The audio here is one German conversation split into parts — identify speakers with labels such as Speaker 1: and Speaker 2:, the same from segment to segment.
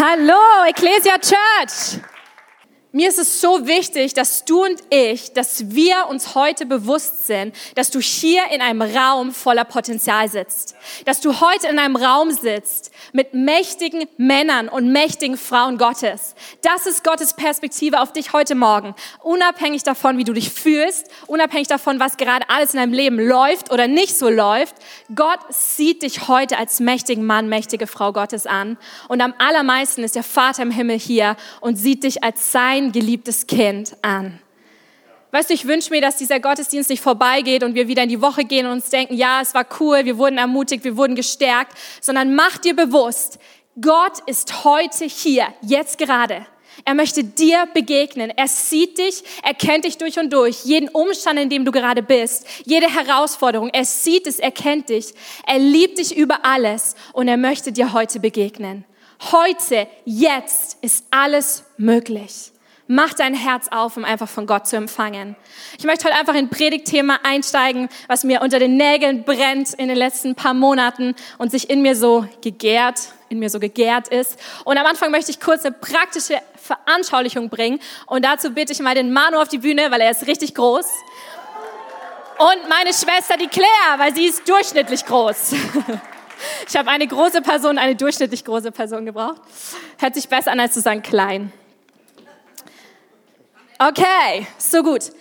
Speaker 1: Hallo, Ecclesia Church! Mir ist es so wichtig, dass du und ich, dass wir uns heute bewusst sind, dass du hier in einem Raum voller Potenzial sitzt. Dass du heute in einem Raum sitzt mit mächtigen Männern und mächtigen Frauen Gottes. Das ist Gottes Perspektive auf dich heute Morgen. Unabhängig davon, wie du dich fühlst, unabhängig davon, was gerade alles in deinem Leben läuft oder nicht so läuft. Gott sieht dich heute als mächtigen Mann, mächtige Frau Gottes an. Und am allermeisten ist der Vater im Himmel hier und sieht dich als sein sein geliebtes Kind an. Weißt du, ich wünsche mir, dass dieser Gottesdienst nicht vorbeigeht und wir wieder in die Woche gehen und uns denken, ja, es war cool, wir wurden ermutigt, wir wurden gestärkt, sondern mach dir bewusst, Gott ist heute hier, jetzt gerade. Er möchte dir begegnen. Er sieht dich, er kennt dich durch und durch, jeden Umstand, in dem du gerade bist, jede Herausforderung. Er sieht es, er kennt dich. Er liebt dich über alles und er möchte dir heute begegnen. Heute, jetzt ist alles möglich. Mach dein Herz auf, um einfach von Gott zu empfangen. Ich möchte heute einfach in Predigtthema einsteigen, was mir unter den Nägeln brennt in den letzten paar Monaten und sich in mir so gegärt, in mir so gegärt ist. Und am Anfang möchte ich kurz eine praktische Veranschaulichung bringen. Und dazu bitte ich mal den Manu auf die Bühne, weil er ist richtig groß. Und meine Schwester, die Claire, weil sie ist durchschnittlich groß. Ich habe eine große Person, eine durchschnittlich große Person gebraucht. Hört sich besser an, als zu sagen klein. Okay, so gut.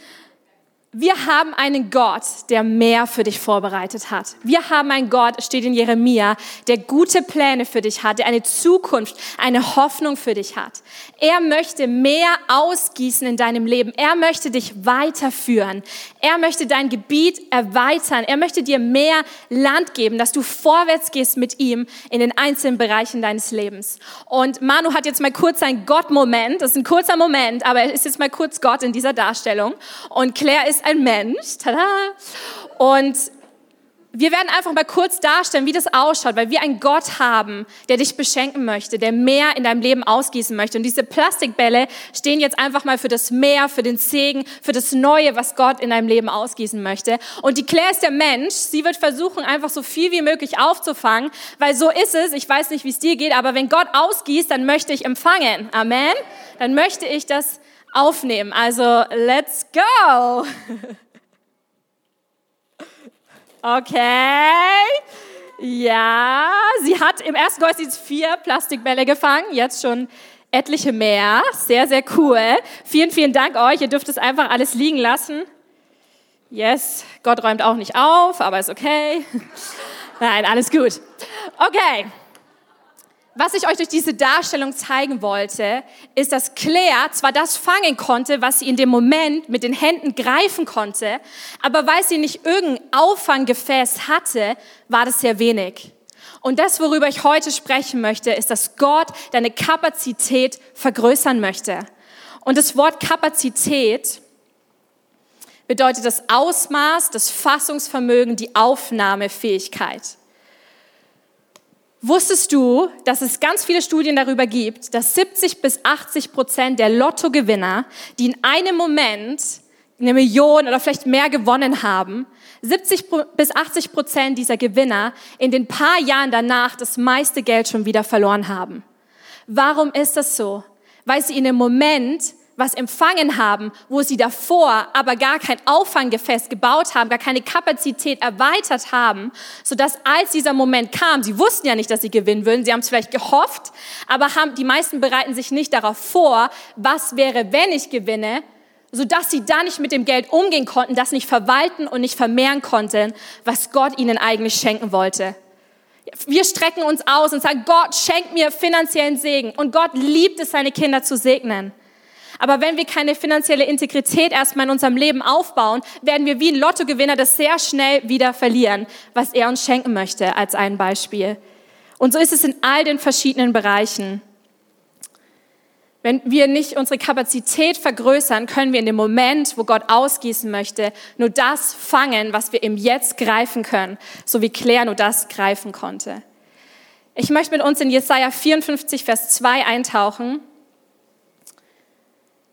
Speaker 1: Wir haben einen Gott, der mehr für dich vorbereitet hat. Wir haben einen Gott, steht in Jeremia, der gute Pläne für dich hat, der eine Zukunft, eine Hoffnung für dich hat. Er möchte mehr ausgießen in deinem Leben. Er möchte dich weiterführen. Er möchte dein Gebiet erweitern. Er möchte dir mehr Land geben, dass du vorwärts gehst mit ihm in den einzelnen Bereichen deines Lebens. Und Manu hat jetzt mal kurz einen Gott-Moment. Das ist ein kurzer Moment, aber er ist jetzt mal kurz Gott in dieser Darstellung. Und Claire ist ein Mensch. Tada! Und wir werden einfach mal kurz darstellen, wie das ausschaut, weil wir einen Gott haben, der dich beschenken möchte, der mehr in deinem Leben ausgießen möchte. Und diese Plastikbälle stehen jetzt einfach mal für das Meer, für den Segen, für das Neue, was Gott in deinem Leben ausgießen möchte. Und die Claire ist der Mensch. Sie wird versuchen, einfach so viel wie möglich aufzufangen, weil so ist es. Ich weiß nicht, wie es dir geht, aber wenn Gott ausgießt, dann möchte ich empfangen. Amen. Dann möchte ich das aufnehmen. Also, let's go! Okay. Ja, sie hat im ersten Gottesdienst vier Plastikbälle gefangen, jetzt schon etliche mehr. Sehr, sehr cool. Vielen, vielen Dank euch. Ihr dürft es einfach alles liegen lassen. Yes, Gott räumt auch nicht auf, aber ist okay. Nein, alles gut. Okay was ich euch durch diese Darstellung zeigen wollte, ist, dass Claire zwar das fangen konnte, was sie in dem Moment mit den Händen greifen konnte, aber weil sie nicht irgendein Auffanggefäß hatte, war das sehr wenig. Und das, worüber ich heute sprechen möchte, ist, dass Gott deine Kapazität vergrößern möchte. Und das Wort Kapazität bedeutet das Ausmaß, das Fassungsvermögen, die Aufnahmefähigkeit. Wusstest du, dass es ganz viele Studien darüber gibt, dass 70 bis 80 Prozent der Lottogewinner, die in einem Moment eine Million oder vielleicht mehr gewonnen haben, 70 bis 80 Prozent dieser Gewinner in den paar Jahren danach das meiste Geld schon wieder verloren haben. Warum ist das so? Weil sie in dem Moment was empfangen haben, wo sie davor aber gar kein Auffanggefäß gebaut haben, gar keine Kapazität erweitert haben, sodass als dieser Moment kam, sie wussten ja nicht, dass sie gewinnen würden, sie haben es vielleicht gehofft, aber haben, die meisten bereiten sich nicht darauf vor, was wäre, wenn ich gewinne, sodass sie da nicht mit dem Geld umgehen konnten, das nicht verwalten und nicht vermehren konnten, was Gott ihnen eigentlich schenken wollte. Wir strecken uns aus und sagen, Gott schenkt mir finanziellen Segen. Und Gott liebt es, seine Kinder zu segnen. Aber wenn wir keine finanzielle Integrität erstmal in unserem Leben aufbauen, werden wir wie ein Lottogewinner das sehr schnell wieder verlieren, was er uns schenken möchte, als ein Beispiel. Und so ist es in all den verschiedenen Bereichen. Wenn wir nicht unsere Kapazität vergrößern, können wir in dem Moment, wo Gott ausgießen möchte, nur das fangen, was wir im Jetzt greifen können, so wie Claire nur das greifen konnte. Ich möchte mit uns in Jesaja 54, Vers 2 eintauchen.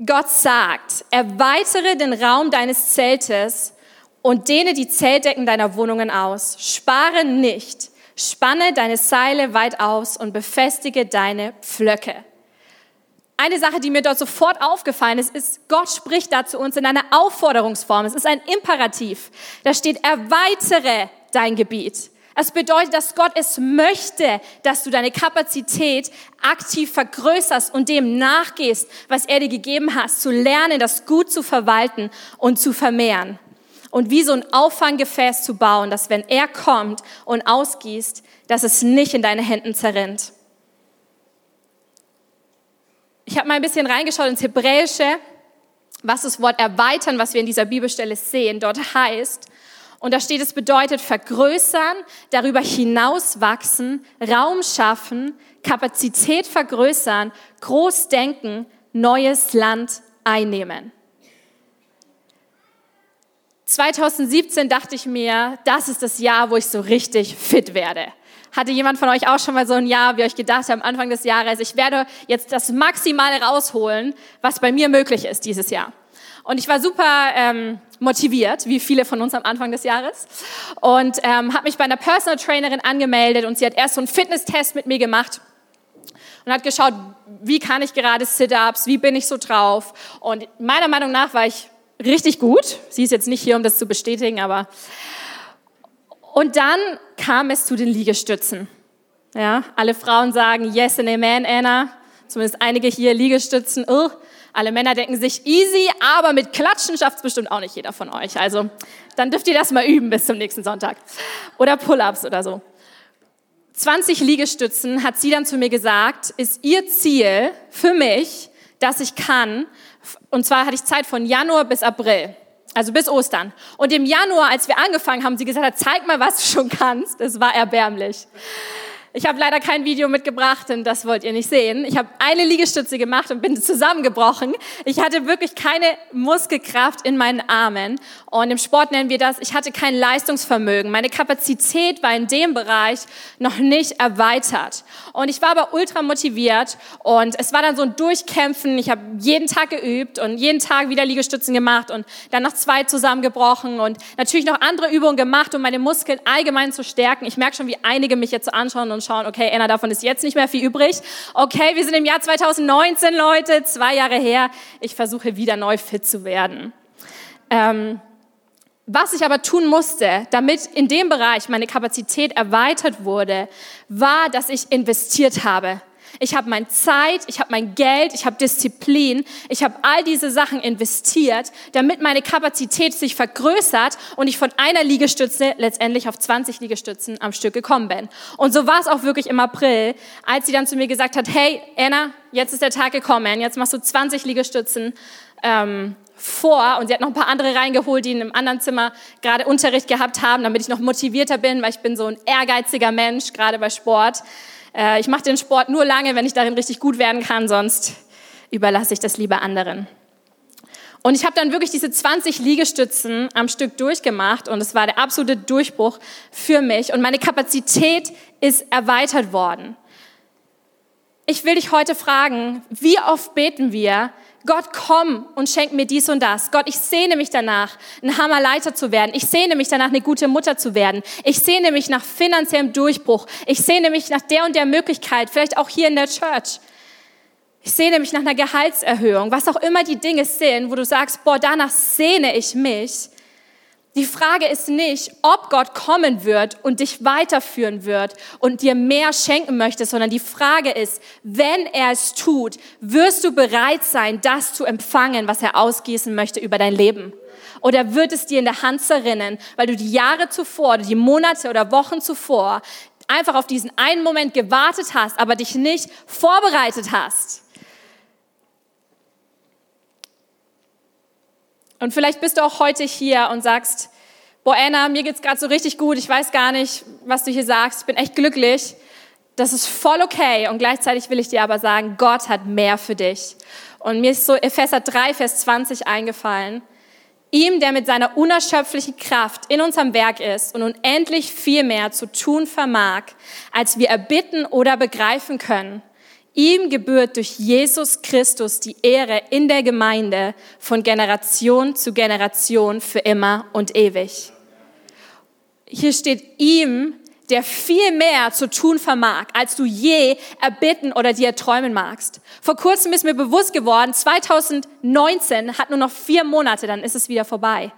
Speaker 1: Gott sagt, erweitere den Raum deines Zeltes und dehne die Zeltdecken deiner Wohnungen aus. Spare nicht, Spanne deine Seile weit aus und befestige deine Pflöcke. Eine Sache, die mir dort sofort aufgefallen ist, ist, Gott spricht da zu uns in einer Aufforderungsform. Es ist ein Imperativ. Da steht, erweitere dein Gebiet. Es bedeutet, dass Gott es möchte, dass du deine Kapazität aktiv vergrößerst und dem nachgehst, was er dir gegeben hat, zu lernen, das gut zu verwalten und zu vermehren. Und wie so ein Auffanggefäß zu bauen, dass wenn er kommt und ausgießt, dass es nicht in deine Händen zerrinnt. Ich habe mal ein bisschen reingeschaut ins Hebräische, was das Wort erweitern, was wir in dieser Bibelstelle sehen, dort heißt. Und da steht, es bedeutet vergrößern, darüber hinaus wachsen, Raum schaffen, Kapazität vergrößern, groß denken, neues Land einnehmen. 2017 dachte ich mir, das ist das Jahr, wo ich so richtig fit werde. Hatte jemand von euch auch schon mal so ein Jahr, wie euch gedacht am Anfang des Jahres, ich werde jetzt das Maximale rausholen, was bei mir möglich ist dieses Jahr. Und ich war super ähm, motiviert, wie viele von uns am Anfang des Jahres. Und ähm, habe mich bei einer Personal Trainerin angemeldet und sie hat erst so einen Fitnesstest mit mir gemacht und hat geschaut, wie kann ich gerade Sit-ups, wie bin ich so drauf. Und meiner Meinung nach war ich richtig gut. Sie ist jetzt nicht hier, um das zu bestätigen, aber und dann kam es zu den Liegestützen. Ja, alle Frauen sagen Yes and Amen, Anna. Zumindest einige hier Liegestützen. Oh. Alle Männer denken sich easy, aber mit Klatschen schafft es bestimmt auch nicht jeder von euch. Also dann dürft ihr das mal üben bis zum nächsten Sonntag. Oder Pull-ups oder so. 20 Liegestützen, hat sie dann zu mir gesagt, ist ihr Ziel für mich, dass ich kann. Und zwar hatte ich Zeit von Januar bis April. Also bis Ostern. Und im Januar, als wir angefangen haben, sie gesagt hat, zeig mal, was du schon kannst. Das war erbärmlich. Ich habe leider kein Video mitgebracht, denn das wollt ihr nicht sehen. Ich habe eine Liegestütze gemacht und bin zusammengebrochen. Ich hatte wirklich keine Muskelkraft in meinen Armen. Und im Sport nennen wir das, ich hatte kein Leistungsvermögen. Meine Kapazität war in dem Bereich noch nicht erweitert. Und ich war aber ultra motiviert und es war dann so ein Durchkämpfen. Ich habe jeden Tag geübt und jeden Tag wieder Liegestützen gemacht und dann noch zwei zusammengebrochen und natürlich noch andere Übungen gemacht, um meine Muskeln allgemein zu stärken. Ich merke schon, wie einige mich jetzt anschauen und schauen, okay, Anna, davon ist jetzt nicht mehr viel übrig. Okay, wir sind im Jahr 2019, Leute, zwei Jahre her. Ich versuche wieder neu fit zu werden. Ähm, was ich aber tun musste, damit in dem Bereich meine Kapazität erweitert wurde, war, dass ich investiert habe ich habe meine Zeit, ich habe mein Geld, ich habe Disziplin, ich habe all diese Sachen investiert, damit meine Kapazität sich vergrößert und ich von einer Liegestütze letztendlich auf 20 Liegestützen am Stück gekommen bin. Und so war es auch wirklich im April, als sie dann zu mir gesagt hat, hey Anna, jetzt ist der Tag gekommen, jetzt machst du 20 Liegestützen. Ähm, vor und sie hat noch ein paar andere reingeholt, die in einem anderen Zimmer gerade Unterricht gehabt haben, damit ich noch motivierter bin, weil ich bin so ein ehrgeiziger Mensch, gerade bei Sport. Äh, ich mache den Sport nur lange, wenn ich darin richtig gut werden kann, sonst überlasse ich das lieber anderen. Und ich habe dann wirklich diese 20 Liegestützen am Stück durchgemacht und es war der absolute Durchbruch für mich und meine Kapazität ist erweitert worden. Ich will dich heute fragen, wie oft beten wir, Gott, komm und schenk mir dies und das. Gott, ich sehne mich danach, ein Hammerleiter zu werden. Ich sehne mich danach, eine gute Mutter zu werden. Ich sehne mich nach finanziellem Durchbruch. Ich sehne mich nach der und der Möglichkeit, vielleicht auch hier in der Church. Ich sehne mich nach einer Gehaltserhöhung, was auch immer die Dinge sind, wo du sagst, boah, danach sehne ich mich. Die Frage ist nicht, ob Gott kommen wird und dich weiterführen wird und dir mehr schenken möchte, sondern die Frage ist, wenn er es tut, wirst du bereit sein, das zu empfangen, was er ausgießen möchte über dein Leben? Oder wird es dir in der Hand zerrinnen, weil du die Jahre zuvor, die Monate oder Wochen zuvor einfach auf diesen einen Moment gewartet hast, aber dich nicht vorbereitet hast? Und vielleicht bist du auch heute hier und sagst, boah Anna, mir geht's gerade so richtig gut, ich weiß gar nicht, was du hier sagst, ich bin echt glücklich. Das ist voll okay und gleichzeitig will ich dir aber sagen, Gott hat mehr für dich. Und mir ist so Epheser 3, Vers 20 eingefallen. Ihm, der mit seiner unerschöpflichen Kraft in unserem Werk ist und unendlich viel mehr zu tun vermag, als wir erbitten oder begreifen können. Ihm gebührt durch Jesus Christus die Ehre in der Gemeinde von Generation zu Generation für immer und ewig. Hier steht ihm, der viel mehr zu tun vermag, als du je erbitten oder dir träumen magst. Vor kurzem ist mir bewusst geworden, 2019 hat nur noch vier Monate, dann ist es wieder vorbei.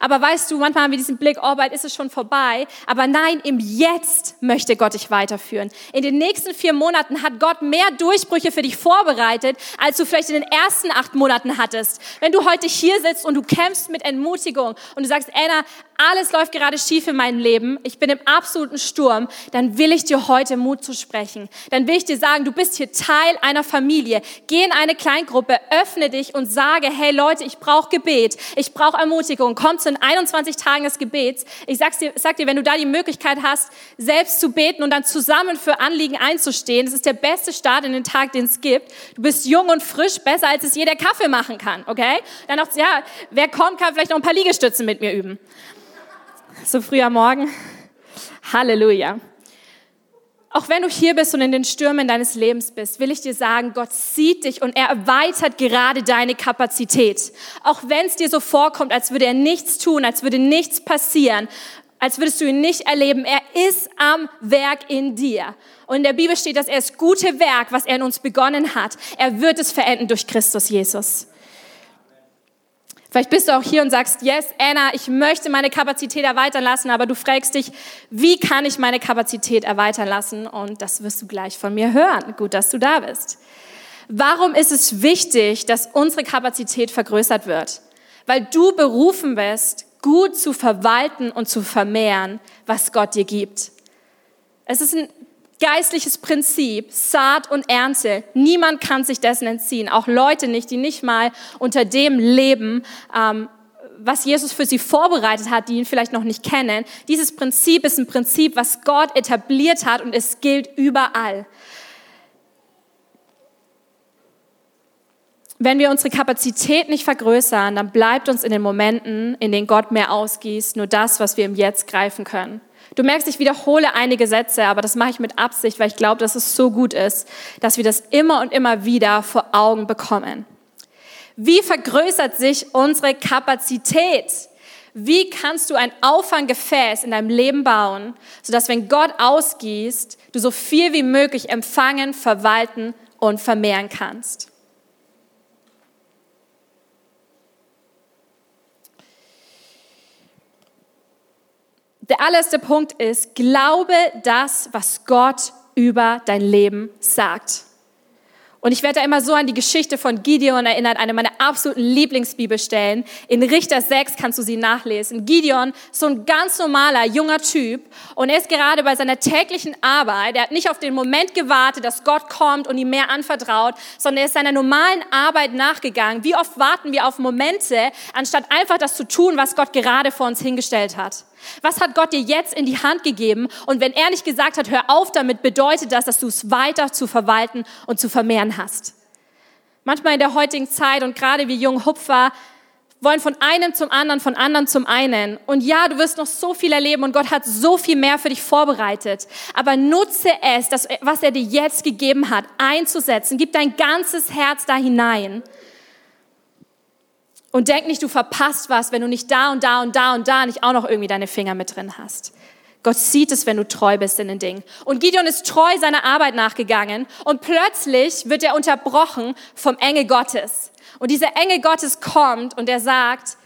Speaker 1: Aber weißt du, manchmal haben wir diesen Blick, oh, bald ist es schon vorbei. Aber nein, im Jetzt möchte Gott dich weiterführen. In den nächsten vier Monaten hat Gott mehr Durchbrüche für dich vorbereitet, als du vielleicht in den ersten acht Monaten hattest. Wenn du heute hier sitzt und du kämpfst mit Entmutigung und du sagst, Anna, alles läuft gerade schief in meinem Leben, ich bin im absoluten Sturm, dann will ich dir heute Mut zu sprechen. Dann will ich dir sagen, du bist hier Teil einer Familie. Geh in eine Kleingruppe, öffne dich und sage, hey Leute, ich brauche Gebet, ich brauche Ermutigung. Komm zu den 21 Tagen des Gebets. Ich sag's dir, sag dir, wenn du da die Möglichkeit hast, selbst zu beten und dann zusammen für Anliegen einzustehen, das ist der beste Start in den Tag, den es gibt. Du bist jung und frisch, besser als es jeder Kaffee machen kann, okay? Dann noch, ja, wer kommt, kann vielleicht noch ein paar Liegestützen mit mir üben so früh am Morgen. Halleluja. Auch wenn du hier bist und in den Stürmen deines Lebens bist, will ich dir sagen, Gott sieht dich und er erweitert gerade deine Kapazität. Auch wenn es dir so vorkommt, als würde er nichts tun, als würde nichts passieren, als würdest du ihn nicht erleben. Er ist am Werk in dir. Und in der Bibel steht, dass er das gute Werk, was er in uns begonnen hat, er wird es verenden durch Christus Jesus. Vielleicht bist du auch hier und sagst, yes, Anna, ich möchte meine Kapazität erweitern lassen, aber du fragst dich, wie kann ich meine Kapazität erweitern lassen? Und das wirst du gleich von mir hören. Gut, dass du da bist. Warum ist es wichtig, dass unsere Kapazität vergrößert wird? Weil du berufen bist, gut zu verwalten und zu vermehren, was Gott dir gibt. Es ist ein geistliches Prinzip, Saat und Ernte. Niemand kann sich dessen entziehen, auch Leute nicht, die nicht mal unter dem leben, ähm, was Jesus für sie vorbereitet hat, die ihn vielleicht noch nicht kennen. Dieses Prinzip ist ein Prinzip, was Gott etabliert hat und es gilt überall. Wenn wir unsere Kapazität nicht vergrößern, dann bleibt uns in den Momenten, in denen Gott mehr ausgießt, nur das, was wir im Jetzt greifen können. Du merkst, ich wiederhole einige Sätze, aber das mache ich mit Absicht, weil ich glaube, dass es so gut ist, dass wir das immer und immer wieder vor Augen bekommen. Wie vergrößert sich unsere Kapazität? Wie kannst du ein Auffanggefäß in deinem Leben bauen, sodass wenn Gott ausgießt, du so viel wie möglich empfangen, verwalten und vermehren kannst? Der allererste Punkt ist, glaube das, was Gott über dein Leben sagt. Und ich werde da immer so an die Geschichte von Gideon erinnert, eine meiner absoluten Lieblingsbibelstellen. In Richter 6 kannst du sie nachlesen. Gideon, so ein ganz normaler, junger Typ. Und er ist gerade bei seiner täglichen Arbeit. Er hat nicht auf den Moment gewartet, dass Gott kommt und ihm mehr anvertraut, sondern er ist seiner normalen Arbeit nachgegangen. Wie oft warten wir auf Momente, anstatt einfach das zu tun, was Gott gerade vor uns hingestellt hat? Was hat Gott dir jetzt in die Hand gegeben? Und wenn er nicht gesagt hat, hör auf damit, bedeutet das, dass du es weiter zu verwalten und zu vermehren hast. Manchmal in der heutigen Zeit und gerade wir jungen Hupfer wollen von einem zum anderen, von anderen zum einen. Und ja, du wirst noch so viel erleben und Gott hat so viel mehr für dich vorbereitet. Aber nutze es, das, was er dir jetzt gegeben hat, einzusetzen. Gib dein ganzes Herz da hinein. Und denk nicht, du verpasst was, wenn du nicht da und da und da und da nicht auch noch irgendwie deine Finger mit drin hast. Gott sieht es, wenn du treu bist in den Dingen. Und Gideon ist treu seiner Arbeit nachgegangen und plötzlich wird er unterbrochen vom Engel Gottes. Und dieser Engel Gottes kommt und er sagt,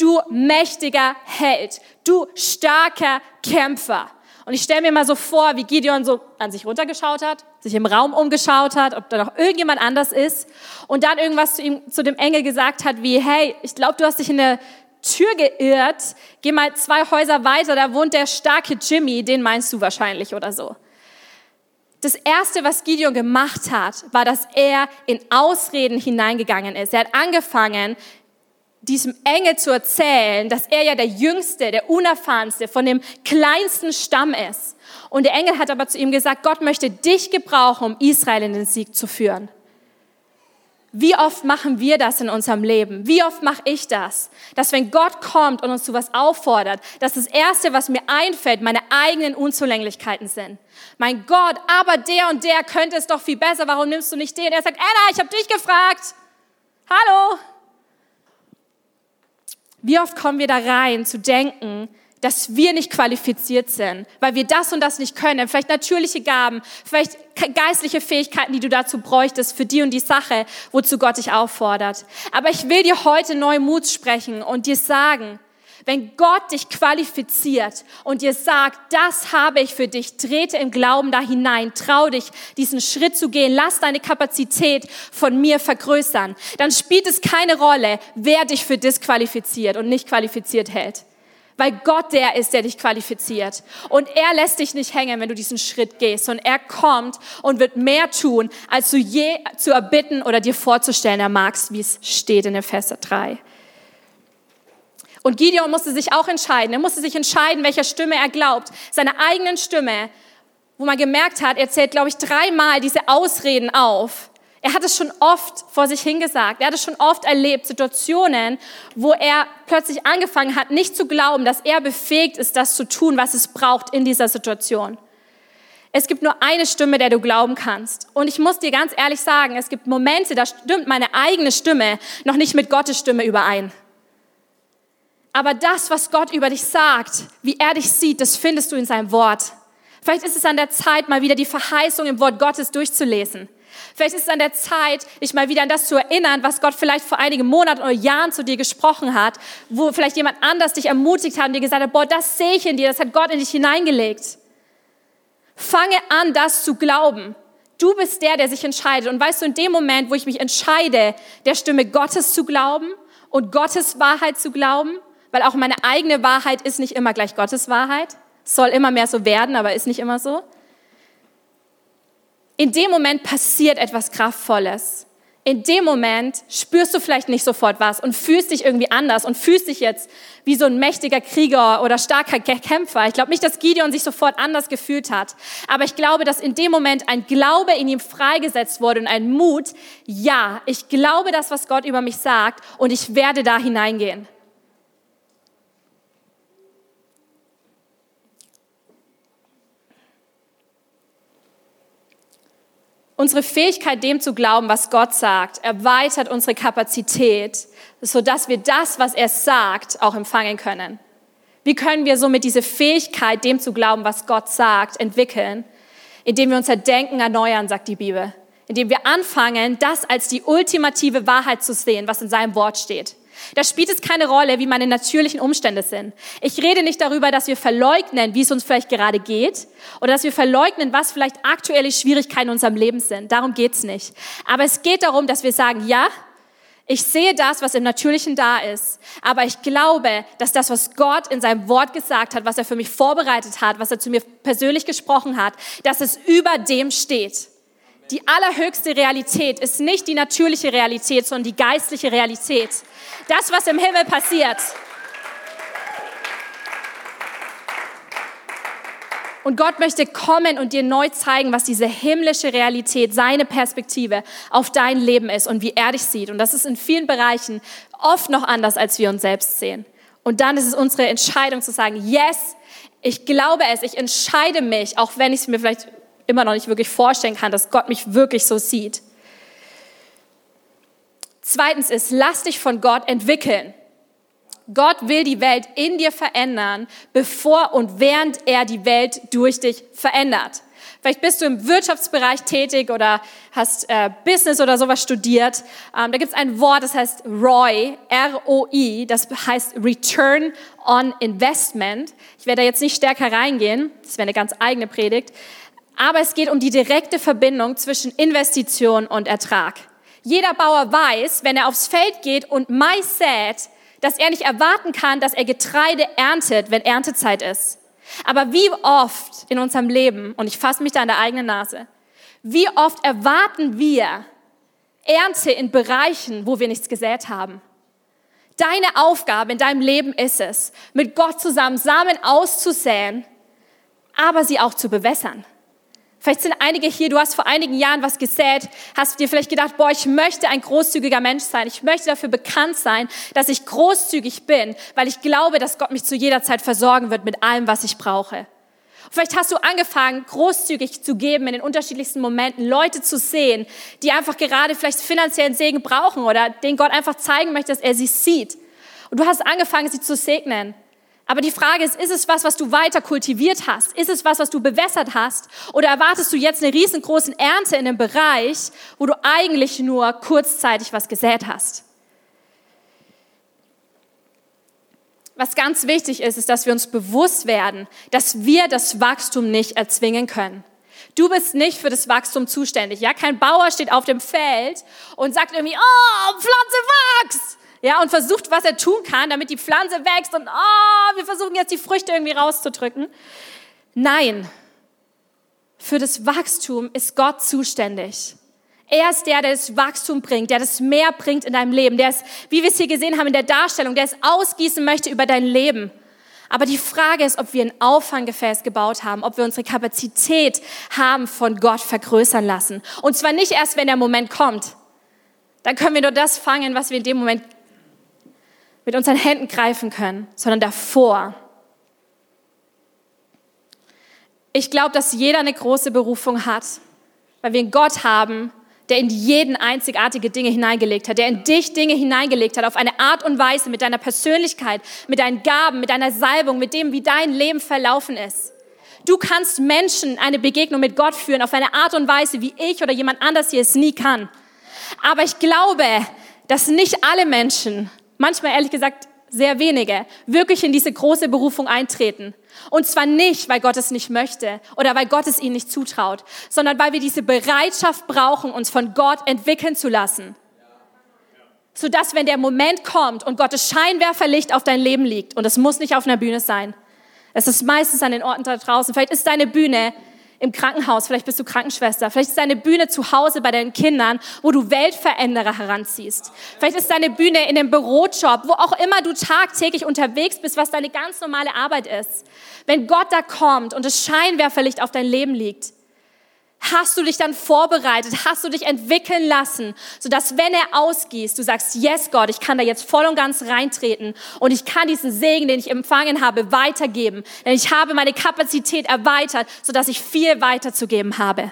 Speaker 1: du mächtiger Held, du starker Kämpfer. Und ich stelle mir mal so vor, wie Gideon so an sich runtergeschaut hat, sich im Raum umgeschaut hat, ob da noch irgendjemand anders ist und dann irgendwas zu ihm, zu dem Engel gesagt hat, wie, hey, ich glaube, du hast dich in der Tür geirrt, geh mal zwei Häuser weiter, da wohnt der starke Jimmy, den meinst du wahrscheinlich oder so. Das erste, was Gideon gemacht hat, war, dass er in Ausreden hineingegangen ist. Er hat angefangen, diesem Engel zu erzählen, dass er ja der Jüngste, der Unerfahrenste von dem kleinsten Stamm ist. Und der Engel hat aber zu ihm gesagt, Gott möchte dich gebrauchen, um Israel in den Sieg zu führen. Wie oft machen wir das in unserem Leben? Wie oft mache ich das? Dass wenn Gott kommt und uns zu was auffordert, dass das Erste, was mir einfällt, meine eigenen Unzulänglichkeiten sind. Mein Gott, aber der und der könnte es doch viel besser, warum nimmst du nicht den? Er sagt, Anna, ich habe dich gefragt. Hallo, wie oft kommen wir da rein zu denken, dass wir nicht qualifiziert sind, weil wir das und das nicht können. Vielleicht natürliche Gaben, vielleicht geistliche Fähigkeiten, die du dazu bräuchtest für die und die Sache, wozu Gott dich auffordert. Aber ich will dir heute neu Mut sprechen und dir sagen, wenn Gott dich qualifiziert und dir sagt, das habe ich für dich, trete im Glauben da hinein, trau dich, diesen Schritt zu gehen, lass deine Kapazität von mir vergrößern, dann spielt es keine Rolle, wer dich für disqualifiziert und nicht qualifiziert hält. Weil Gott der ist, der dich qualifiziert. Und er lässt dich nicht hängen, wenn du diesen Schritt gehst. Und er kommt und wird mehr tun, als du je zu erbitten oder dir vorzustellen er magst, wie es steht in Epheser 3. Und Gideon musste sich auch entscheiden. Er musste sich entscheiden, welcher Stimme er glaubt. Seine eigenen Stimme, wo man gemerkt hat, er zählt, glaube ich, dreimal diese Ausreden auf. Er hat es schon oft vor sich hingesagt. Er hat es schon oft erlebt, Situationen, wo er plötzlich angefangen hat, nicht zu glauben, dass er befähigt ist, das zu tun, was es braucht in dieser Situation. Es gibt nur eine Stimme, der du glauben kannst. Und ich muss dir ganz ehrlich sagen, es gibt Momente, da stimmt meine eigene Stimme noch nicht mit Gottes Stimme überein. Aber das, was Gott über dich sagt, wie er dich sieht, das findest du in seinem Wort. Vielleicht ist es an der Zeit, mal wieder die Verheißung im Wort Gottes durchzulesen. Vielleicht ist es an der Zeit, dich mal wieder an das zu erinnern, was Gott vielleicht vor einigen Monaten oder Jahren zu dir gesprochen hat, wo vielleicht jemand anders dich ermutigt hat und dir gesagt hat, boah, das sehe ich in dir, das hat Gott in dich hineingelegt. Fange an, das zu glauben. Du bist der, der sich entscheidet. Und weißt du, in dem Moment, wo ich mich entscheide, der Stimme Gottes zu glauben und Gottes Wahrheit zu glauben, weil auch meine eigene Wahrheit ist nicht immer gleich Gottes Wahrheit. Soll immer mehr so werden, aber ist nicht immer so. In dem Moment passiert etwas Kraftvolles. In dem Moment spürst du vielleicht nicht sofort was und fühlst dich irgendwie anders und fühlst dich jetzt wie so ein mächtiger Krieger oder starker Kämpfer. Ich glaube nicht, dass Gideon sich sofort anders gefühlt hat. Aber ich glaube, dass in dem Moment ein Glaube in ihm freigesetzt wurde und ein Mut. Ja, ich glaube das, was Gott über mich sagt und ich werde da hineingehen. Unsere Fähigkeit, dem zu glauben, was Gott sagt, erweitert unsere Kapazität, sodass wir das, was er sagt, auch empfangen können. Wie können wir somit diese Fähigkeit, dem zu glauben, was Gott sagt, entwickeln? Indem wir unser Denken erneuern, sagt die Bibel. Indem wir anfangen, das als die ultimative Wahrheit zu sehen, was in seinem Wort steht. Da spielt es keine Rolle, wie meine natürlichen Umstände sind. Ich rede nicht darüber, dass wir verleugnen, wie es uns vielleicht gerade geht oder dass wir verleugnen, was vielleicht aktuelle Schwierigkeiten in unserem Leben sind. Darum geht's nicht. Aber es geht darum, dass wir sagen, ja, ich sehe das, was im Natürlichen da ist, aber ich glaube, dass das, was Gott in seinem Wort gesagt hat, was er für mich vorbereitet hat, was er zu mir persönlich gesprochen hat, dass es über dem steht. Die allerhöchste Realität ist nicht die natürliche Realität, sondern die geistliche Realität. Das, was im Himmel passiert. Und Gott möchte kommen und dir neu zeigen, was diese himmlische Realität, seine Perspektive auf dein Leben ist und wie er dich sieht. Und das ist in vielen Bereichen oft noch anders, als wir uns selbst sehen. Und dann ist es unsere Entscheidung zu sagen, yes, ich glaube es, ich entscheide mich, auch wenn ich es mir vielleicht immer noch nicht wirklich vorstellen kann, dass Gott mich wirklich so sieht. Zweitens ist, lass dich von Gott entwickeln. Gott will die Welt in dir verändern, bevor und während er die Welt durch dich verändert. Vielleicht bist du im Wirtschaftsbereich tätig oder hast äh, Business oder sowas studiert. Ähm, da gibt es ein Wort, das heißt ROI, R-O-I, das heißt Return on Investment. Ich werde da jetzt nicht stärker reingehen, das wäre eine ganz eigene Predigt. Aber es geht um die direkte Verbindung zwischen Investition und Ertrag. Jeder Bauer weiß, wenn er aufs Feld geht und Mais sät, dass er nicht erwarten kann, dass er Getreide erntet, wenn Erntezeit ist. Aber wie oft in unserem Leben, und ich fasse mich da an der eigenen Nase, wie oft erwarten wir Ernte in Bereichen, wo wir nichts gesät haben? Deine Aufgabe in deinem Leben ist es, mit Gott zusammen Samen auszusäen, aber sie auch zu bewässern. Vielleicht sind einige hier, du hast vor einigen Jahren was gesät, hast dir vielleicht gedacht, boah, ich möchte ein großzügiger Mensch sein. Ich möchte dafür bekannt sein, dass ich großzügig bin, weil ich glaube, dass Gott mich zu jeder Zeit versorgen wird mit allem, was ich brauche. Vielleicht hast du angefangen, großzügig zu geben in den unterschiedlichsten Momenten, Leute zu sehen, die einfach gerade vielleicht finanziellen Segen brauchen oder den Gott einfach zeigen möchte, dass er sie sieht. Und du hast angefangen, sie zu segnen. Aber die Frage ist, ist es was, was du weiter kultiviert hast? Ist es was, was du bewässert hast? Oder erwartest du jetzt eine riesengroße Ernte in einem Bereich, wo du eigentlich nur kurzzeitig was gesät hast? Was ganz wichtig ist, ist, dass wir uns bewusst werden, dass wir das Wachstum nicht erzwingen können. Du bist nicht für das Wachstum zuständig. Ja, kein Bauer steht auf dem Feld und sagt irgendwie, oh, Pflanze wachs! Ja, und versucht, was er tun kann, damit die Pflanze wächst und oh, wir versuchen jetzt die Früchte irgendwie rauszudrücken. Nein, für das Wachstum ist Gott zuständig. Er ist der, der das Wachstum bringt, der das mehr bringt in deinem Leben, der es, wie wir es hier gesehen haben in der Darstellung, der es ausgießen möchte über dein Leben. Aber die Frage ist, ob wir ein Auffanggefäß gebaut haben, ob wir unsere Kapazität haben, von Gott vergrößern lassen. Und zwar nicht erst, wenn der Moment kommt. Dann können wir nur das fangen, was wir in dem Moment mit unseren Händen greifen können, sondern davor. Ich glaube, dass jeder eine große Berufung hat, weil wir einen Gott haben, der in jeden einzigartige Dinge hineingelegt hat, der in dich Dinge hineingelegt hat, auf eine Art und Weise mit deiner Persönlichkeit, mit deinen Gaben, mit deiner Salbung, mit dem, wie dein Leben verlaufen ist. Du kannst Menschen eine Begegnung mit Gott führen auf eine Art und Weise, wie ich oder jemand anders hier es nie kann. Aber ich glaube, dass nicht alle Menschen, manchmal ehrlich gesagt sehr wenige, wirklich in diese große Berufung eintreten. Und zwar nicht, weil Gott es nicht möchte oder weil Gott es ihnen nicht zutraut, sondern weil wir diese Bereitschaft brauchen, uns von Gott entwickeln zu lassen. Sodass, wenn der Moment kommt und Gottes Scheinwerferlicht auf dein Leben liegt, und es muss nicht auf einer Bühne sein, es ist meistens an den Orten da draußen, vielleicht ist deine Bühne im Krankenhaus, vielleicht bist du Krankenschwester, vielleicht ist deine Bühne zu Hause bei deinen Kindern, wo du Weltveränderer heranziehst. Vielleicht ist deine Bühne in dem Bürojob, wo auch immer du tagtäglich unterwegs bist, was deine ganz normale Arbeit ist. Wenn Gott da kommt und das Scheinwerferlicht auf dein Leben liegt, Hast du dich dann vorbereitet? Hast du dich entwickeln lassen, sodass wenn er ausgießt, du sagst, yes Gott, ich kann da jetzt voll und ganz reintreten und ich kann diesen Segen, den ich empfangen habe, weitergeben. Denn ich habe meine Kapazität erweitert, sodass ich viel weiterzugeben habe.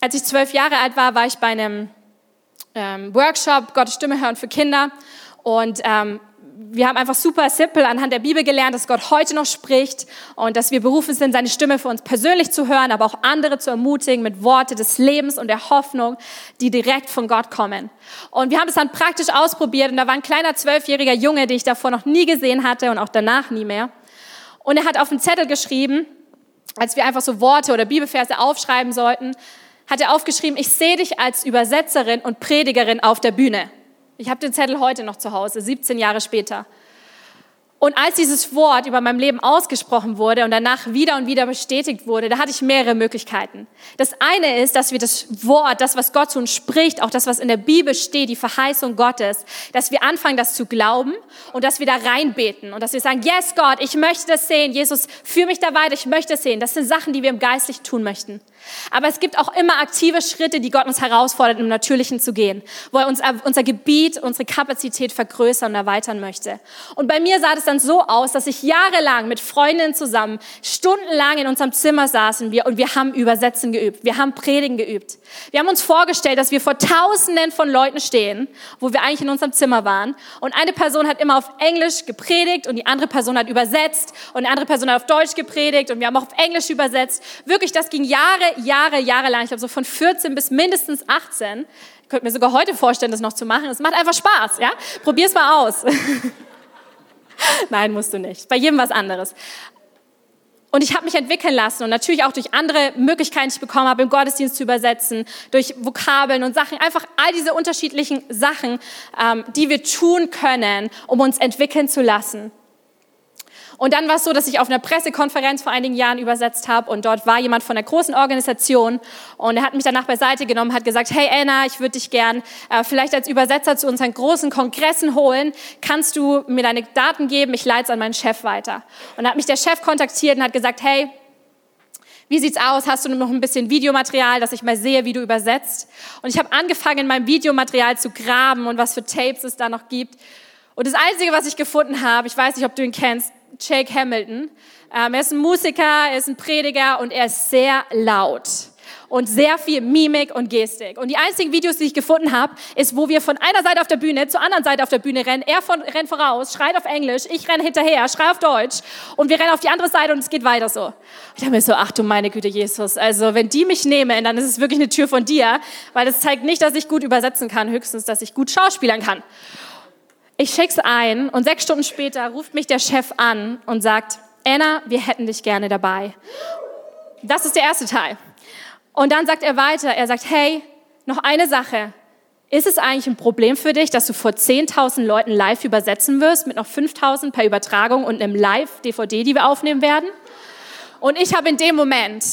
Speaker 1: Als ich zwölf Jahre alt war, war ich bei einem ähm, Workshop Gottes Stimme hören für Kinder und ähm, wir haben einfach super simpel anhand der Bibel gelernt, dass Gott heute noch spricht und dass wir berufen sind, seine Stimme für uns persönlich zu hören, aber auch andere zu ermutigen mit Worte des Lebens und der Hoffnung, die direkt von Gott kommen. Und wir haben es dann praktisch ausprobiert und da war ein kleiner zwölfjähriger Junge, den ich davor noch nie gesehen hatte und auch danach nie mehr. Und er hat auf einen Zettel geschrieben, als wir einfach so Worte oder Bibelverse aufschreiben sollten, hat er aufgeschrieben, ich sehe dich als Übersetzerin und Predigerin auf der Bühne. Ich habe den Zettel heute noch zu Hause, 17 Jahre später. Und als dieses Wort über meinem Leben ausgesprochen wurde und danach wieder und wieder bestätigt wurde, da hatte ich mehrere Möglichkeiten. Das eine ist, dass wir das Wort, das, was Gott zu uns spricht, auch das, was in der Bibel steht, die Verheißung Gottes, dass wir anfangen, das zu glauben und dass wir da reinbeten und dass wir sagen, yes Gott, ich möchte das sehen. Jesus, führ mich da weiter, ich möchte es sehen. Das sind Sachen, die wir im Geistlichen tun möchten. Aber es gibt auch immer aktive Schritte, die Gott uns herausfordert, im Natürlichen zu gehen, wo er uns unser Gebiet, unsere Kapazität vergrößern und erweitern möchte. Und bei mir sah das dann so aus, dass ich jahrelang mit Freundinnen zusammen stundenlang in unserem Zimmer saßen wir und wir haben Übersetzen geübt. Wir haben Predigen geübt. Wir haben uns vorgestellt, dass wir vor Tausenden von Leuten stehen, wo wir eigentlich in unserem Zimmer waren. Und eine Person hat immer auf Englisch gepredigt und die andere Person hat übersetzt und die andere Person hat auf Deutsch gepredigt und wir haben auch auf Englisch übersetzt. Wirklich, das ging Jahre, Jahre, Jahre lang. Ich glaube so von 14 bis mindestens 18. Ich könnte mir sogar heute vorstellen, das noch zu machen. Es macht einfach Spaß, ja? Probier's mal aus. Nein, musst du nicht. Bei jedem was anderes. Und ich habe mich entwickeln lassen und natürlich auch durch andere Möglichkeiten, die ich bekommen habe, im Gottesdienst zu übersetzen, durch Vokabeln und Sachen, einfach all diese unterschiedlichen Sachen, ähm, die wir tun können, um uns entwickeln zu lassen. Und dann war es so, dass ich auf einer Pressekonferenz vor einigen Jahren übersetzt habe und dort war jemand von einer großen Organisation und er hat mich danach beiseite genommen, hat gesagt, hey Anna, ich würde dich gern äh, vielleicht als Übersetzer zu unseren großen Kongressen holen. Kannst du mir deine Daten geben? Ich leite es an meinen Chef weiter. Und dann hat mich der Chef kontaktiert und hat gesagt, hey, wie sieht's aus? Hast du noch ein bisschen Videomaterial, dass ich mal sehe, wie du übersetzt? Und ich habe angefangen, in meinem Videomaterial zu graben und was für Tapes es da noch gibt. Und das Einzige, was ich gefunden habe, ich weiß nicht, ob du ihn kennst, Jake Hamilton. Ähm, er ist ein Musiker, er ist ein Prediger und er ist sehr laut. und sehr viel Mimik und Gestik. Und die einzigen Videos, die ich gefunden habe, ist, wo wir von einer Seite auf der Bühne zur anderen Seite auf der Bühne rennen. Er von, rennt voraus, schreit auf Englisch, ich renne hinterher, schrei auf Deutsch und wir rennen auf die andere Seite und es geht weiter so. Ich habe mir so, ach du meine Güte, Jesus, also wenn die mich nehmen, dann ist es wirklich eine Tür von dir, weil das zeigt nicht, dass ich gut übersetzen kann, höchstens, dass ich gut schauspielern kann. Ich schick's ein und sechs Stunden später ruft mich der Chef an und sagt, Anna, wir hätten dich gerne dabei. Das ist der erste Teil. Und dann sagt er weiter, er sagt, hey, noch eine Sache. Ist es eigentlich ein Problem für dich, dass du vor 10.000 Leuten live übersetzen wirst, mit noch 5.000 per Übertragung und einem Live-DVD, die wir aufnehmen werden? Und ich habe in dem Moment,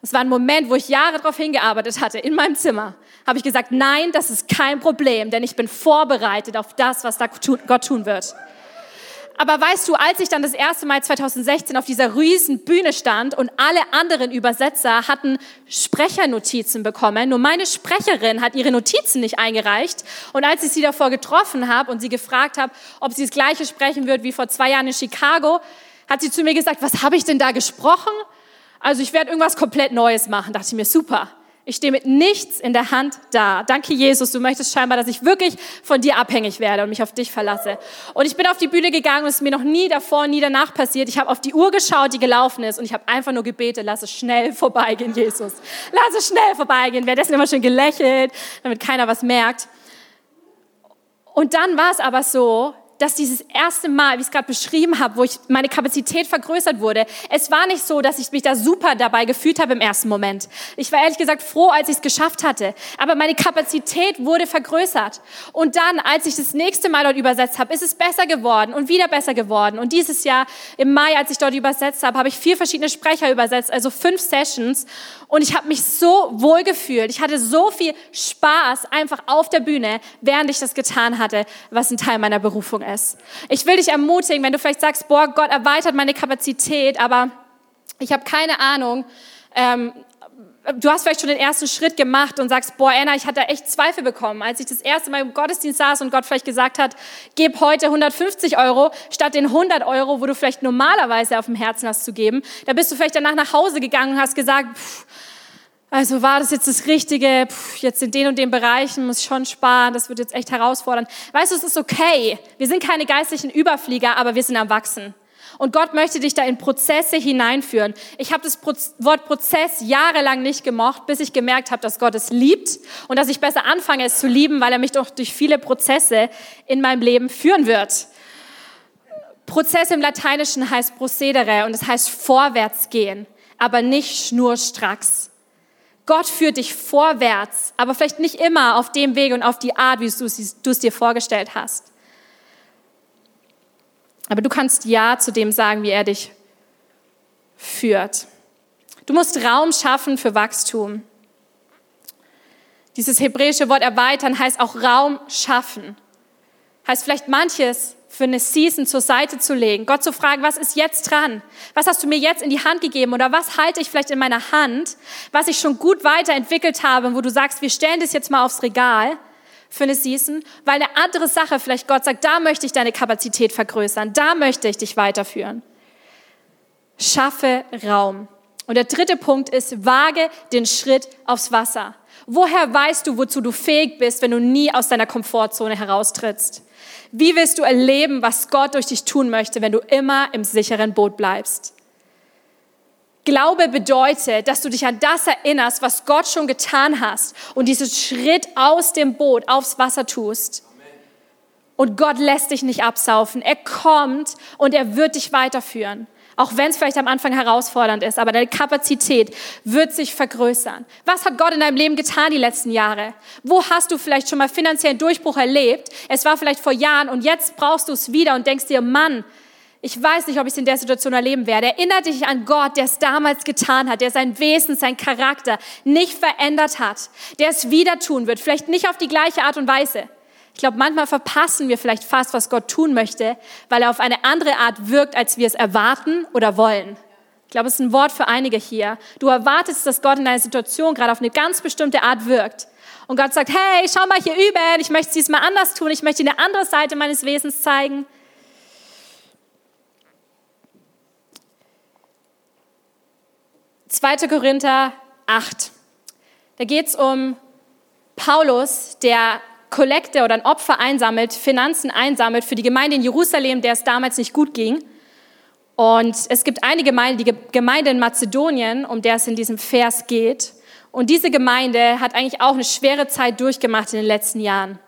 Speaker 1: das war ein Moment, wo ich Jahre darauf hingearbeitet hatte, in meinem Zimmer, habe ich gesagt, nein, das ist kein Problem, denn ich bin vorbereitet auf das, was da Gott tun wird. Aber weißt du, als ich dann das erste Mal 2016 auf dieser riesen Bühne stand und alle anderen Übersetzer hatten Sprechernotizen bekommen, nur meine Sprecherin hat ihre Notizen nicht eingereicht. Und als ich sie davor getroffen habe und sie gefragt habe, ob sie das Gleiche sprechen wird wie vor zwei Jahren in Chicago, hat sie zu mir gesagt, was habe ich denn da gesprochen? Also ich werde irgendwas komplett Neues machen. Dachte ich mir, super. Ich stehe mit nichts in der Hand da. Danke, Jesus. Du möchtest scheinbar, dass ich wirklich von dir abhängig werde und mich auf dich verlasse. Und ich bin auf die Bühne gegangen und es ist mir noch nie davor, nie danach passiert. Ich habe auf die Uhr geschaut, die gelaufen ist und ich habe einfach nur gebetet, lass es schnell vorbeigehen, Jesus. Lass es schnell vorbeigehen. Währenddessen immer schön gelächelt, damit keiner was merkt. Und dann war es aber so, dass dieses erste Mal, wie ich es gerade beschrieben habe, wo ich meine Kapazität vergrößert wurde, es war nicht so, dass ich mich da super dabei gefühlt habe im ersten Moment. Ich war ehrlich gesagt froh, als ich es geschafft hatte. Aber meine Kapazität wurde vergrößert. Und dann, als ich das nächste Mal dort übersetzt habe, ist es besser geworden und wieder besser geworden. Und dieses Jahr im Mai, als ich dort übersetzt habe, habe ich vier verschiedene Sprecher übersetzt, also fünf Sessions. Und ich habe mich so wohl gefühlt. Ich hatte so viel Spaß einfach auf der Bühne, während ich das getan hatte, was ein Teil meiner Berufung ist ist. Ich will dich ermutigen, wenn du vielleicht sagst, boah, Gott erweitert meine Kapazität, aber ich habe keine Ahnung. Ähm, du hast vielleicht schon den ersten Schritt gemacht und sagst, boah, Anna, ich hatte echt Zweifel bekommen, als ich das erste Mal im Gottesdienst saß und Gott vielleicht gesagt hat, gib heute 150 Euro statt den 100 Euro, wo du vielleicht normalerweise auf dem Herzen hast zu geben. Da bist du vielleicht danach nach Hause gegangen und hast gesagt, pff, also war das jetzt das Richtige? Puh, jetzt in den und den Bereichen muss ich schon sparen. Das wird jetzt echt herausfordernd. Weißt du, es ist okay. Wir sind keine geistlichen Überflieger, aber wir sind erwachsen. Und Gott möchte dich da in Prozesse hineinführen. Ich habe das Wort Prozess jahrelang nicht gemocht, bis ich gemerkt habe, dass Gott es liebt und dass ich besser anfange, es zu lieben, weil er mich doch durch viele Prozesse in meinem Leben führen wird. Prozess im Lateinischen heißt procedere und es heißt vorwärts gehen, aber nicht schnurstracks. Gott führt dich vorwärts, aber vielleicht nicht immer auf dem Weg und auf die Art, wie du es dir vorgestellt hast. Aber du kannst Ja zu dem sagen, wie er dich führt. Du musst Raum schaffen für Wachstum. Dieses hebräische Wort erweitern heißt auch Raum schaffen. Heißt vielleicht manches für eine Season zur Seite zu legen, Gott zu fragen, was ist jetzt dran? Was hast du mir jetzt in die Hand gegeben oder was halte ich vielleicht in meiner Hand, was ich schon gut weiterentwickelt habe, wo du sagst, wir stellen das jetzt mal aufs Regal für eine Season, weil eine andere Sache vielleicht Gott sagt, da möchte ich deine Kapazität vergrößern, da möchte ich dich weiterführen. Schaffe Raum. Und der dritte Punkt ist, wage den Schritt aufs Wasser. Woher weißt du, wozu du fähig bist, wenn du nie aus deiner Komfortzone heraustrittst? Wie willst du erleben, was Gott durch dich tun möchte, wenn du immer im sicheren Boot bleibst? Glaube bedeutet, dass du dich an das erinnerst, was Gott schon getan hast und diesen Schritt aus dem Boot aufs Wasser tust. Und Gott lässt dich nicht absaufen. Er kommt und er wird dich weiterführen. Auch wenn es vielleicht am Anfang herausfordernd ist, aber deine Kapazität wird sich vergrößern. Was hat Gott in deinem Leben getan die letzten Jahre? Wo hast du vielleicht schon mal finanziellen Durchbruch erlebt? Es war vielleicht vor Jahren und jetzt brauchst du es wieder und denkst dir, Mann, ich weiß nicht, ob ich es in der Situation erleben werde. Erinnere dich an Gott, der es damals getan hat, der sein Wesen, sein Charakter nicht verändert hat, der es wieder tun wird. Vielleicht nicht auf die gleiche Art und Weise. Ich glaube, manchmal verpassen wir vielleicht fast, was Gott tun möchte, weil er auf eine andere Art wirkt, als wir es erwarten oder wollen. Ich glaube, es ist ein Wort für einige hier. Du erwartest, dass Gott in deiner Situation gerade auf eine ganz bestimmte Art wirkt. Und Gott sagt, hey, schau mal hier üben, ich möchte es diesmal anders tun, ich möchte dir eine andere Seite meines Wesens zeigen. 2. Korinther 8. Da geht es um Paulus, der Kollekte oder ein Opfer einsammelt, Finanzen einsammelt für die Gemeinde in Jerusalem, der es damals nicht gut ging. Und es gibt eine Gemeinde, die Gemeinde in Mazedonien, um der es in diesem Vers geht. Und diese Gemeinde hat eigentlich auch eine schwere Zeit durchgemacht in den letzten Jahren.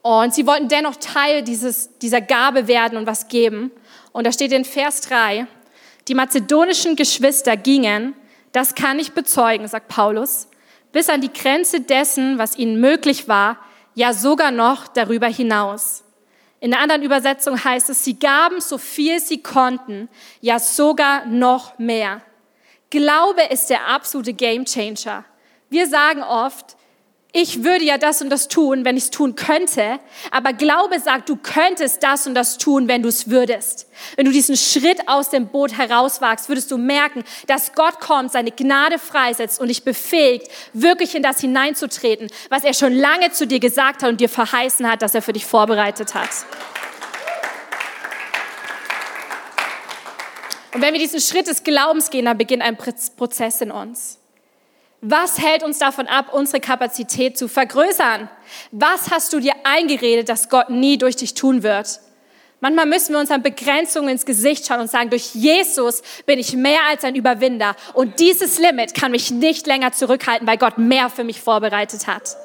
Speaker 1: Und sie wollten dennoch Teil dieses, dieser Gabe werden und was geben. Und da steht in Vers 3, die mazedonischen Geschwister gingen, das kann ich bezeugen, sagt Paulus, bis an die Grenze dessen, was ihnen möglich war, ja sogar noch darüber hinaus. In der anderen Übersetzung heißt es, sie gaben so viel sie konnten, ja sogar noch mehr. Glaube ist der absolute Gamechanger. Wir sagen oft, ich würde ja das und das tun, wenn ich es tun könnte. Aber Glaube sagt, du könntest das und das tun, wenn du es würdest. Wenn du diesen Schritt aus dem Boot herauswagst, würdest du merken, dass Gott kommt, seine Gnade freisetzt und dich befähigt, wirklich in das hineinzutreten, was er schon lange zu dir gesagt hat und dir verheißen hat, dass er für dich vorbereitet hat. Und wenn wir diesen Schritt des Glaubens gehen, dann beginnt ein Prozess in uns. Was hält uns davon ab, unsere Kapazität zu vergrößern? Was hast du dir eingeredet, dass Gott nie durch dich tun wird? Manchmal müssen wir unseren Begrenzungen ins Gesicht schauen und sagen, durch Jesus bin ich mehr als ein Überwinder. Und dieses Limit kann mich nicht länger zurückhalten, weil Gott mehr für mich vorbereitet hat.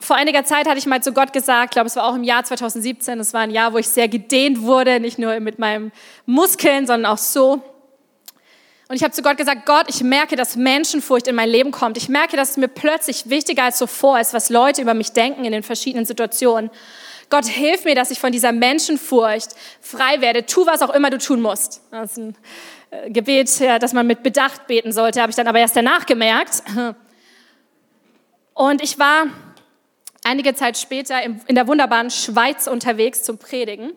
Speaker 1: Vor einiger Zeit hatte ich mal zu Gott gesagt, ich glaube, es war auch im Jahr 2017, es war ein Jahr, wo ich sehr gedehnt wurde, nicht nur mit meinen Muskeln, sondern auch so. Und ich habe zu Gott gesagt, Gott, ich merke, dass Menschenfurcht in mein Leben kommt. Ich merke, dass es mir plötzlich wichtiger als zuvor ist, was Leute über mich denken in den verschiedenen Situationen. Gott, hilf mir, dass ich von dieser Menschenfurcht frei werde. Tu, was auch immer du tun musst. Das ist ein äh, Gebet, das man mit Bedacht beten sollte, habe ich dann aber erst danach gemerkt. Und ich war einige Zeit später in der wunderbaren Schweiz unterwegs zum Predigen.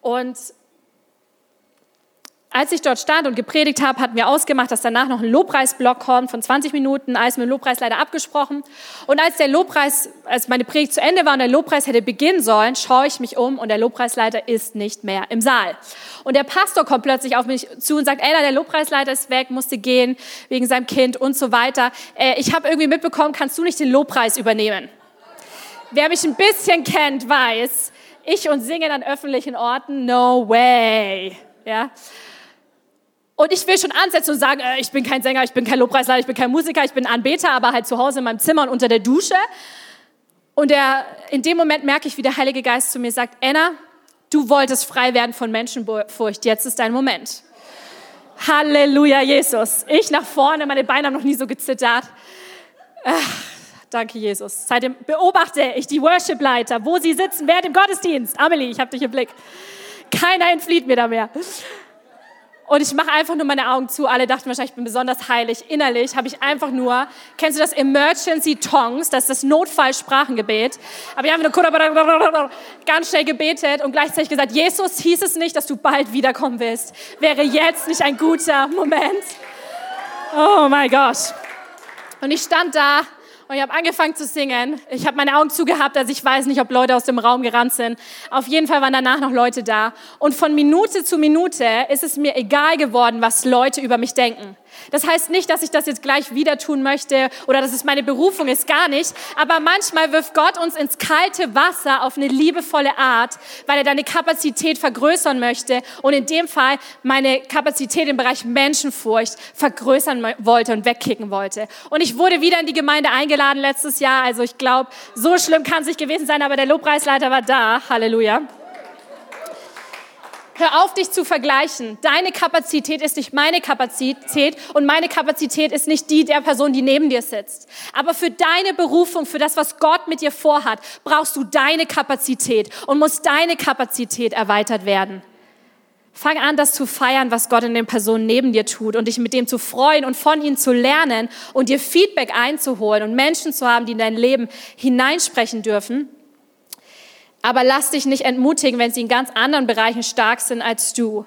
Speaker 1: Und als ich dort stand und gepredigt habe, hatten wir ausgemacht, dass danach noch ein Lobpreisblock kommt von 20 Minuten, alles mit dem Lobpreis leider abgesprochen. Und als der Lobpreis, als meine Predigt zu Ende war und der Lobpreis hätte beginnen sollen, schaue ich mich um und der Lobpreisleiter ist nicht mehr im Saal. Und der Pastor kommt plötzlich auf mich zu und sagt, Ella, der Lobpreisleiter ist weg, musste gehen wegen seinem Kind und so weiter. Äh, ich habe irgendwie mitbekommen, kannst du nicht den Lobpreis übernehmen? Wer mich ein bisschen kennt, weiß, ich und singen an öffentlichen Orten, no way. Ja. Und ich will schon ansetzen und sagen, äh, ich bin kein Sänger, ich bin kein Lobpreisleiter, ich bin kein Musiker, ich bin Anbeter, aber halt zu Hause in meinem Zimmer und unter der Dusche. Und der, in dem Moment merke ich, wie der Heilige Geist zu mir sagt, Anna, du wolltest frei werden von Menschenfurcht, jetzt ist dein Moment. Halleluja, Jesus. Ich nach vorne, meine Beine haben noch nie so gezittert. Ach, danke, Jesus. Seitdem beobachte ich die Worship-Leiter, wo sie sitzen, während im Gottesdienst. Amelie, ich habe dich im Blick. Keiner entflieht mir da mehr. Und ich mache einfach nur meine Augen zu. Alle dachten wahrscheinlich, ich bin besonders heilig. Innerlich habe ich einfach nur, kennst du das Emergency Tongues? Das ist das Notfallsprachengebet. Aber ich habe nur ganz schnell gebetet und gleichzeitig gesagt, Jesus, hieß es nicht, dass du bald wiederkommen willst. Wäre jetzt nicht ein guter Moment? Oh mein Gott. Und ich stand da und ich habe angefangen zu singen. Ich habe meine Augen zugehabt, also ich weiß nicht, ob Leute aus dem Raum gerannt sind. Auf jeden Fall waren danach noch Leute da. Und von Minute zu Minute ist es mir egal geworden, was Leute über mich denken. Das heißt nicht, dass ich das jetzt gleich wieder tun möchte oder dass es meine Berufung ist, gar nicht. Aber manchmal wirft Gott uns ins kalte Wasser auf eine liebevolle Art, weil er deine Kapazität vergrößern möchte und in dem Fall meine Kapazität im Bereich Menschenfurcht vergrößern wollte und wegkicken wollte. Und ich wurde wieder in die Gemeinde eingeladen letztes Jahr. Also ich glaube, so schlimm kann es nicht gewesen sein, aber der Lobpreisleiter war da. Halleluja. Hör auf, dich zu vergleichen. Deine Kapazität ist nicht meine Kapazität und meine Kapazität ist nicht die der Person, die neben dir sitzt. Aber für deine Berufung, für das, was Gott mit dir vorhat, brauchst du deine Kapazität und muss deine Kapazität erweitert werden. Fang an, das zu feiern, was Gott in den Personen neben dir tut und dich mit dem zu freuen und von ihnen zu lernen und dir Feedback einzuholen und Menschen zu haben, die in dein Leben hineinsprechen dürfen aber lass dich nicht entmutigen, wenn sie in ganz anderen Bereichen stark sind als du.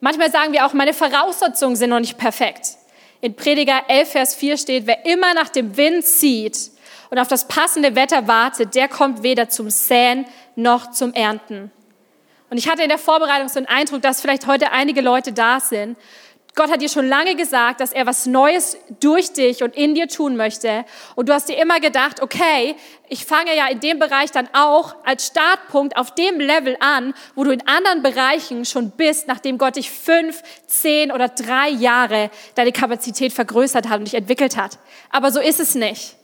Speaker 1: Manchmal sagen wir auch, meine Voraussetzungen sind noch nicht perfekt. In Prediger 11, Vers 4 steht, wer immer nach dem Wind zieht und auf das passende Wetter wartet, der kommt weder zum Säen noch zum Ernten. Und ich hatte in der Vorbereitung so einen Eindruck, dass vielleicht heute einige Leute da sind. Gott hat dir schon lange gesagt, dass er was Neues durch dich und in dir tun möchte. Und du hast dir immer gedacht, okay, ich fange ja in dem Bereich dann auch als Startpunkt auf dem Level an, wo du in anderen Bereichen schon bist, nachdem Gott dich fünf, zehn oder drei Jahre deine Kapazität vergrößert hat und dich entwickelt hat. Aber so ist es nicht.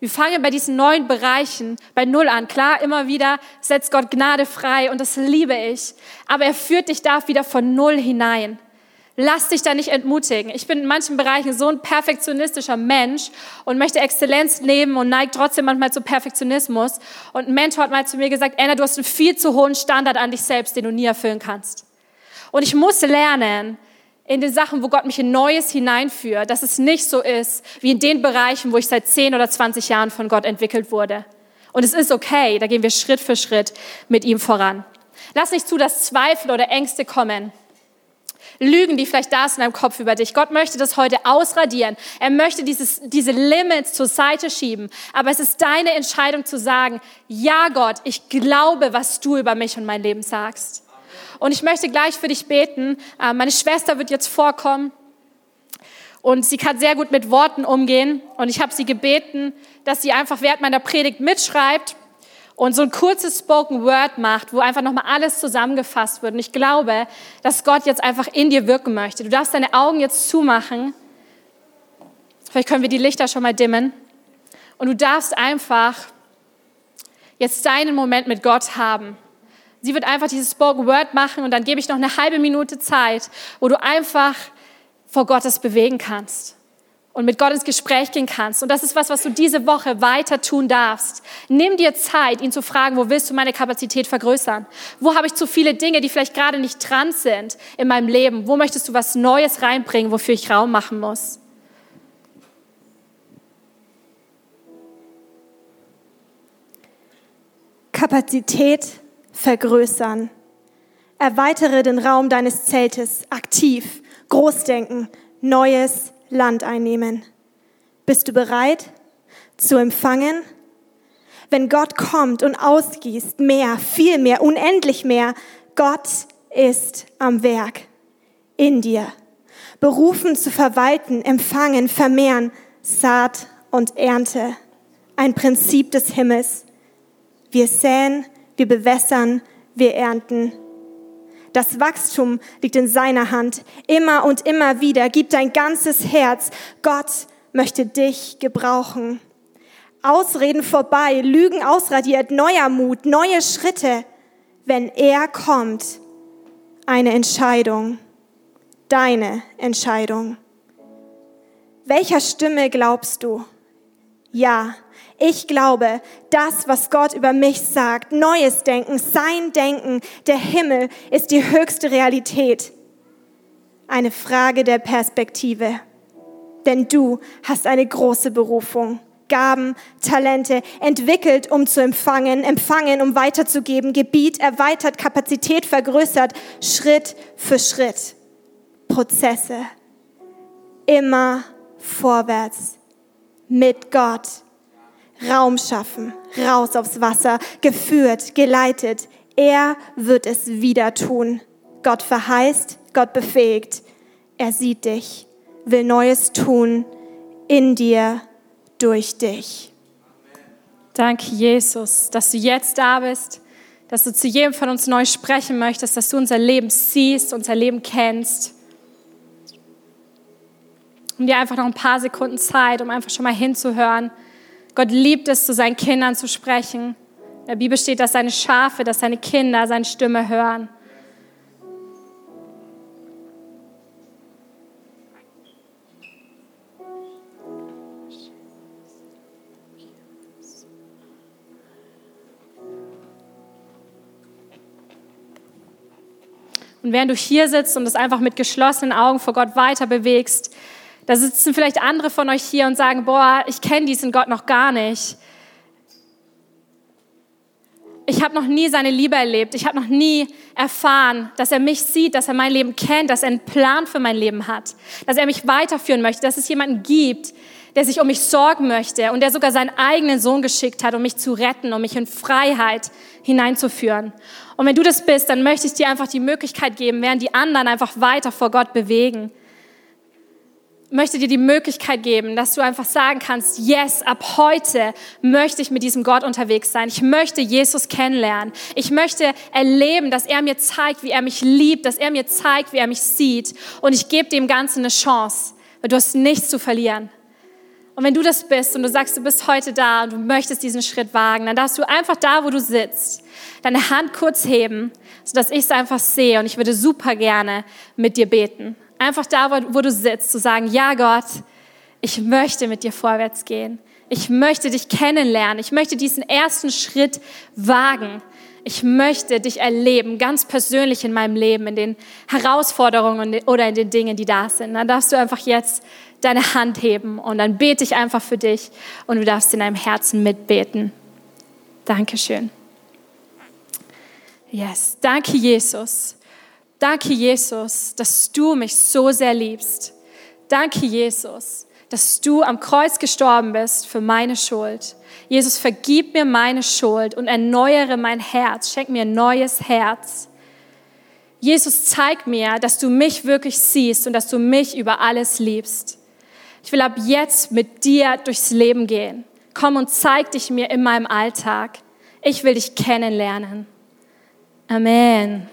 Speaker 1: Wir fangen bei diesen neuen Bereichen bei Null an. Klar, immer wieder setzt Gott Gnade frei und das liebe ich. Aber er führt dich da wieder von Null hinein. Lass dich da nicht entmutigen. Ich bin in manchen Bereichen so ein perfektionistischer Mensch und möchte Exzellenz leben und neigt trotzdem manchmal zu Perfektionismus. Und ein Mentor hat mal zu mir gesagt, Anna, du hast einen viel zu hohen Standard an dich selbst, den du nie erfüllen kannst. Und ich muss lernen, in den Sachen, wo Gott mich in Neues hineinführt, dass es nicht so ist wie in den Bereichen, wo ich seit 10 oder 20 Jahren von Gott entwickelt wurde. Und es ist okay, da gehen wir Schritt für Schritt mit ihm voran. Lass nicht zu, dass Zweifel oder Ängste kommen. Lügen, die vielleicht da sind in deinem Kopf über dich. Gott möchte das heute ausradieren. Er möchte dieses, diese Limits zur Seite schieben. Aber es ist deine Entscheidung zu sagen, ja Gott, ich glaube, was du über mich und mein Leben sagst. Und ich möchte gleich für dich beten. Äh, meine Schwester wird jetzt vorkommen. Und sie kann sehr gut mit Worten umgehen. Und ich habe sie gebeten, dass sie einfach während meiner Predigt mitschreibt und so ein kurzes Spoken Word macht, wo einfach nochmal alles zusammengefasst wird. Und ich glaube, dass Gott jetzt einfach in dir wirken möchte. Du darfst deine Augen jetzt zumachen. Vielleicht können wir die Lichter schon mal dimmen. Und du darfst einfach jetzt deinen Moment mit Gott haben. Sie wird einfach dieses Spoken Word machen und dann gebe ich noch eine halbe Minute Zeit, wo du einfach vor Gottes bewegen kannst und mit Gott ins Gespräch gehen kannst. Und das ist was, was du diese Woche weiter tun darfst. Nimm dir Zeit, ihn zu fragen, wo willst du meine Kapazität vergrößern? Wo habe ich zu viele Dinge, die vielleicht gerade nicht dran sind in meinem Leben? Wo möchtest du was Neues reinbringen, wofür ich Raum machen muss?
Speaker 2: Kapazität vergrößern. Erweitere den Raum deines Zeltes aktiv, Großdenken, Neues Land einnehmen. Bist du bereit zu empfangen? Wenn Gott kommt und ausgießt, mehr, viel mehr, unendlich mehr, Gott ist am Werk in dir. Berufen zu verwalten, empfangen, vermehren, Saat und Ernte. Ein Prinzip des Himmels. Wir säen, wir bewässern, wir ernten. Das Wachstum liegt in seiner Hand. Immer und immer wieder. Gib dein ganzes Herz. Gott möchte dich gebrauchen. Ausreden vorbei, Lügen ausradiert, neuer Mut, neue Schritte. Wenn er kommt, eine Entscheidung. Deine Entscheidung. Welcher Stimme glaubst du? Ja, ich glaube, das, was Gott über mich sagt, neues Denken, sein Denken, der Himmel ist die höchste Realität. Eine Frage der Perspektive. Denn du hast eine große Berufung. Gaben, Talente, entwickelt, um zu empfangen, empfangen, um weiterzugeben, Gebiet erweitert, Kapazität vergrößert, Schritt für Schritt. Prozesse. Immer vorwärts. Mit Gott Raum schaffen, raus aufs Wasser, geführt, geleitet. Er wird es wieder tun. Gott verheißt, Gott befähigt. Er sieht dich, will Neues tun in dir, durch dich.
Speaker 1: Danke, Jesus, dass du jetzt da bist, dass du zu jedem von uns neu sprechen möchtest, dass du unser Leben siehst, unser Leben kennst. Und dir einfach noch ein paar Sekunden Zeit, um einfach schon mal hinzuhören Gott liebt es, zu seinen Kindern zu sprechen. In der Bibel steht, dass seine Schafe, dass seine Kinder seine Stimme hören. Und während du hier sitzt und es einfach mit geschlossenen Augen vor Gott weiter bewegst, da sitzen vielleicht andere von euch hier und sagen, boah, ich kenne diesen Gott noch gar nicht. Ich habe noch nie seine Liebe erlebt. Ich habe noch nie erfahren, dass er mich sieht, dass er mein Leben kennt, dass er einen Plan für mein Leben hat, dass er mich weiterführen möchte, dass es jemanden gibt, der sich um mich sorgen möchte und der sogar seinen eigenen Sohn geschickt hat, um mich zu retten, um mich in Freiheit hineinzuführen. Und wenn du das bist, dann möchte ich dir einfach die Möglichkeit geben, während die anderen einfach weiter vor Gott bewegen, möchte dir die Möglichkeit geben, dass du einfach sagen kannst, yes, ab heute möchte ich mit diesem Gott unterwegs sein. Ich möchte Jesus kennenlernen. Ich möchte erleben, dass er mir zeigt, wie er mich liebt, dass er mir zeigt, wie er mich sieht. Und ich gebe dem Ganzen eine Chance, weil du hast nichts zu verlieren. Und wenn du das bist und du sagst, du bist heute da und du möchtest diesen Schritt wagen, dann darfst du einfach da, wo du sitzt, deine Hand kurz heben, sodass ich es einfach sehe und ich würde super gerne mit dir beten. Einfach da, wo du sitzt, zu sagen, ja Gott, ich möchte mit dir vorwärts gehen. Ich möchte dich kennenlernen. Ich möchte diesen ersten Schritt wagen. Ich möchte dich erleben, ganz persönlich in meinem Leben, in den Herausforderungen oder in den Dingen, die da sind. Dann darfst du einfach jetzt deine Hand heben und dann bete ich einfach für dich und du darfst in deinem Herzen mitbeten. Dankeschön. Yes, danke Jesus. Danke Jesus, dass du mich so sehr liebst. Danke Jesus, dass du am Kreuz gestorben bist für meine Schuld. Jesus, vergib mir meine Schuld und erneuere mein Herz. Schenk mir ein neues Herz. Jesus, zeig mir, dass du mich wirklich siehst und dass du mich über alles liebst. Ich will ab jetzt mit dir durchs Leben gehen. Komm und zeig dich mir in meinem Alltag. Ich will dich kennenlernen. Amen.